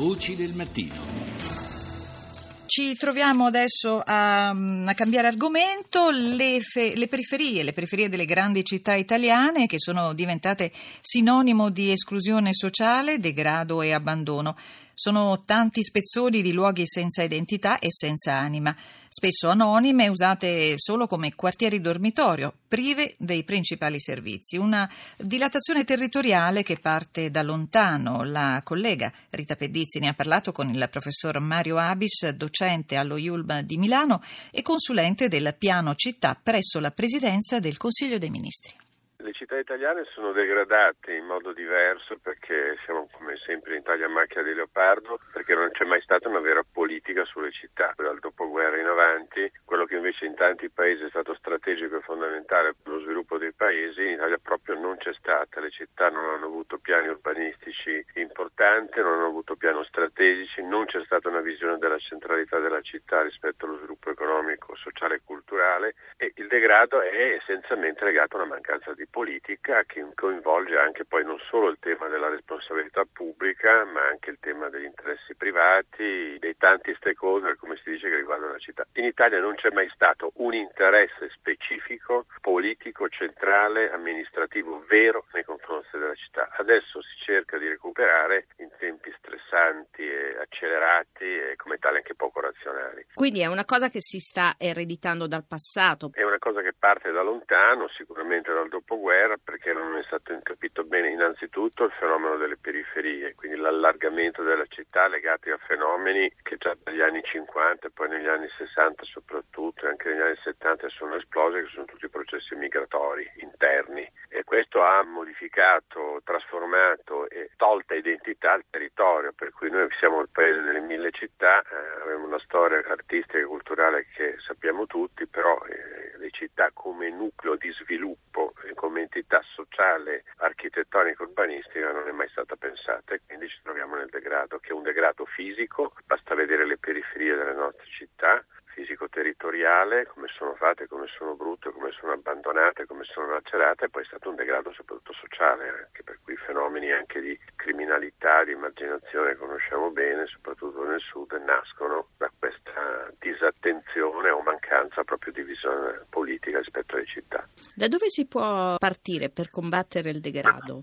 Voci del mattino. Ci troviamo adesso a, a cambiare argomento, le, fe, le, periferie, le periferie delle grandi città italiane che sono diventate sinonimo di esclusione sociale, degrado e abbandono. Sono tanti spezzoni di luoghi senza identità e senza anima, spesso anonime, usate solo come quartieri dormitorio, prive dei principali servizi. Una dilatazione territoriale che parte da lontano. La collega Rita Pedizzi ne ha parlato con il professor Mario Abis, docente allo IULB di Milano e consulente del piano città presso la Presidenza del Consiglio dei Ministri. Le città italiane sono degradate in modo diverso perché siamo come sempre in Italia macchia di leopardo, perché non c'è mai stata una vera politica sulle città. Dal dopoguerra in avanti, quello che invece in tanti paesi è stato strategico e fondamentale per lo sviluppo dei paesi, in Italia proprio non c'è stata. Le città non hanno avuto piani urbanistici importanti, non hanno avuto piani strategici, non c'è stata una visione della centralità della città rispetto allo sviluppo economico, sociale e culturale e il degrado è essenzialmente legato a una mancanza di politica che coinvolge anche poi non solo il tema della responsabilità pubblica, ma anche il tema degli interessi privati, dei tanti stakeholder, come si dice, che riguardano la città. In Italia non c'è mai stato un interesse specifico, politico, centrale, amministrativo vero nei confronti della città. Adesso si cerca di recuperare in tempi stressanti e accelerati e come tale anche poco razionali. Quindi è una cosa che si sta ereditando dal passato. È una cosa che parte da lontano, sicuramente dal dopoguerra dopoguerra perché non è stato capito bene innanzitutto il fenomeno delle periferie, quindi l'allargamento della città legati a fenomeni che già dagli anni 50 e poi negli anni 60 soprattutto e anche negli anni 70 sono esplosi, che sono tutti processi migratori interni e questo ha modificato, trasformato e tolta identità al territorio, per cui noi siamo il paese delle mille città, eh, abbiamo una storia artistica e culturale che sappiamo tutti, però eh, le città come nucleo di sviluppo e come entità sociale, architettonica e urbanistica non è mai stata pensata e quindi ci troviamo nel degrado, che è un degrado fisico, basta vedere le periferie delle nostre città, fisico-territoriale, come sono fatte, come sono brutte, come sono abbandonate, come sono lacerate, e poi è stato un degrado soprattutto sociale, anche per cui fenomeni anche di criminalità, di immaginazione che conosciamo bene, soprattutto nel sud, nascono da questa disattenzione o mancanza proprio di visione politica rispetto alle città. Da dove si può partire per combattere il degrado?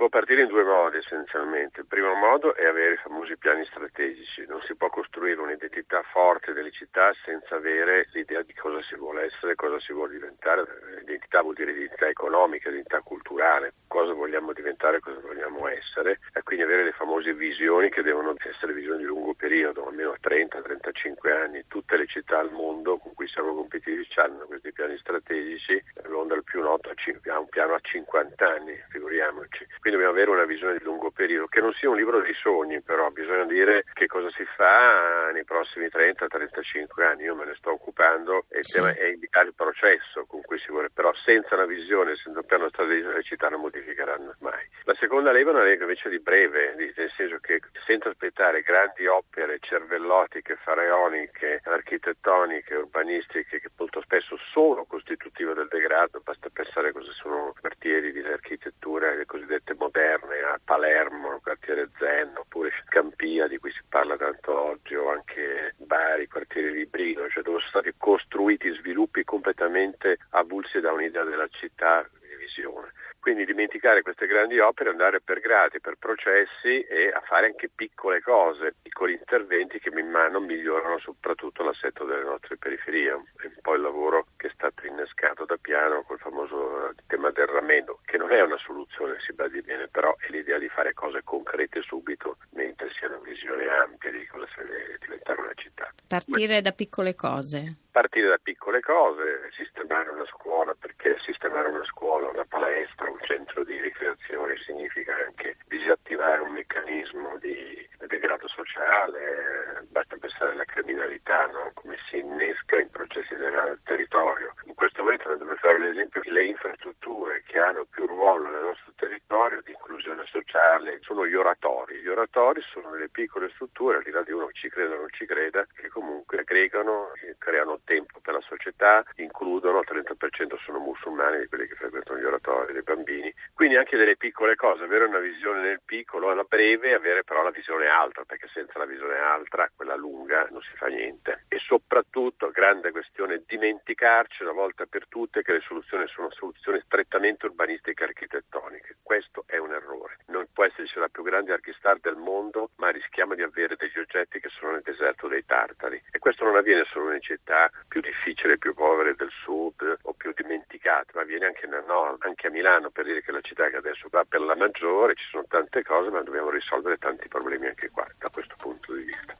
Può partire in due modi essenzialmente. Il primo modo è avere i famosi piani strategici. Non si può costruire un'identità forte delle città senza avere l'idea di cosa si vuole essere, cosa si vuole diventare. L'identità vuol dire identità economica, identità culturale, cosa vogliamo diventare, cosa vogliamo essere. E quindi avere le famose visioni che devono essere visioni di lungo periodo, almeno 30-35 anni. Tutte le città al mondo con cui siamo competitivi hanno questi piani strategici. Più noto ha un piano a 50 anni, figuriamoci. Quindi dobbiamo avere una visione di lungo periodo, che non sia un libro dei sogni, però bisogna dire che cosa si fa nei prossimi 30-35 anni. Io me ne sto occupando e il sì. tema è indicare il processo con cui si vuole, però senza una visione, senza un piano strategico le città non modificheranno mai. La seconda lega è una lega invece di breve, nel senso che senza aspettare grandi opere cervellotiche, faraoniche, architettoniche, urbanistiche, che molto spesso sono costitutive del degrado, basta pensare cosa sono quartieri di architettura cosiddette moderne a Palermo, quartiere Zen, oppure Scampia di cui si parla tanto oggi, o anche Bari, quartiere Librino, cioè dove sono stati costruiti sviluppi completamente avulsi da un'idea della città di visione. Quindi dimenticare queste grandi opere, andare per gradi, per processi e a fare anche piccole cose, piccoli interventi che man mano migliorano soprattutto l'assetto delle nostre periferie. È un po' il lavoro che è stato innescato da piano col famoso tema del ramendo, che non è una soluzione, si badi bene, però è l'idea di fare cose concrete subito, mentre si ha una visione ampia di cosa deve diventare una città. Partire da piccole cose. Partire da piccole cose, sistemare una scuola, perché sistemare una scuola, una palestra, un centro di ricreazione significa anche disattivare un meccanismo di degrado sociale, basta pensare alla criminalità, no? come si innesca in processi del territorio. In questo momento dobbiamo fare l'esempio le infrastrutture che hanno più ruolo nel nostro territorio di inclusione sociale sono gli oratori. Gli oratori sono delle piccole strutture, al di là di uno che ci creda o non ci creda, che comunque aggregano, creano tempo per la società, includono, il 30% sono musulmani di quelli che frequentano gli oratori, dei bambini, quindi anche delle piccole cose, avere una visione nel piccolo, alla breve, avere però la visione alta, perché senza la visione alta, quella lunga, non si fa niente. E soprattutto, grande questione, dimenticarci una volta per tutte che le soluzioni sono soluzioni strettamente urbanistiche e architettoniche. Questo è un errore. Non può esserci la più grande archistar del mondo, ma rischiamo di avere degli oggetti che sono nel deserto dei tartari. E questo non avviene solo nelle città più difficili, più povere del sud o più dimenticate, ma avviene anche nel nord, anche a Milano, per dire che la città che adesso va per la maggiore, ci sono tante cose, ma dobbiamo risolvere tanti problemi anche qua, da questo punto di vista.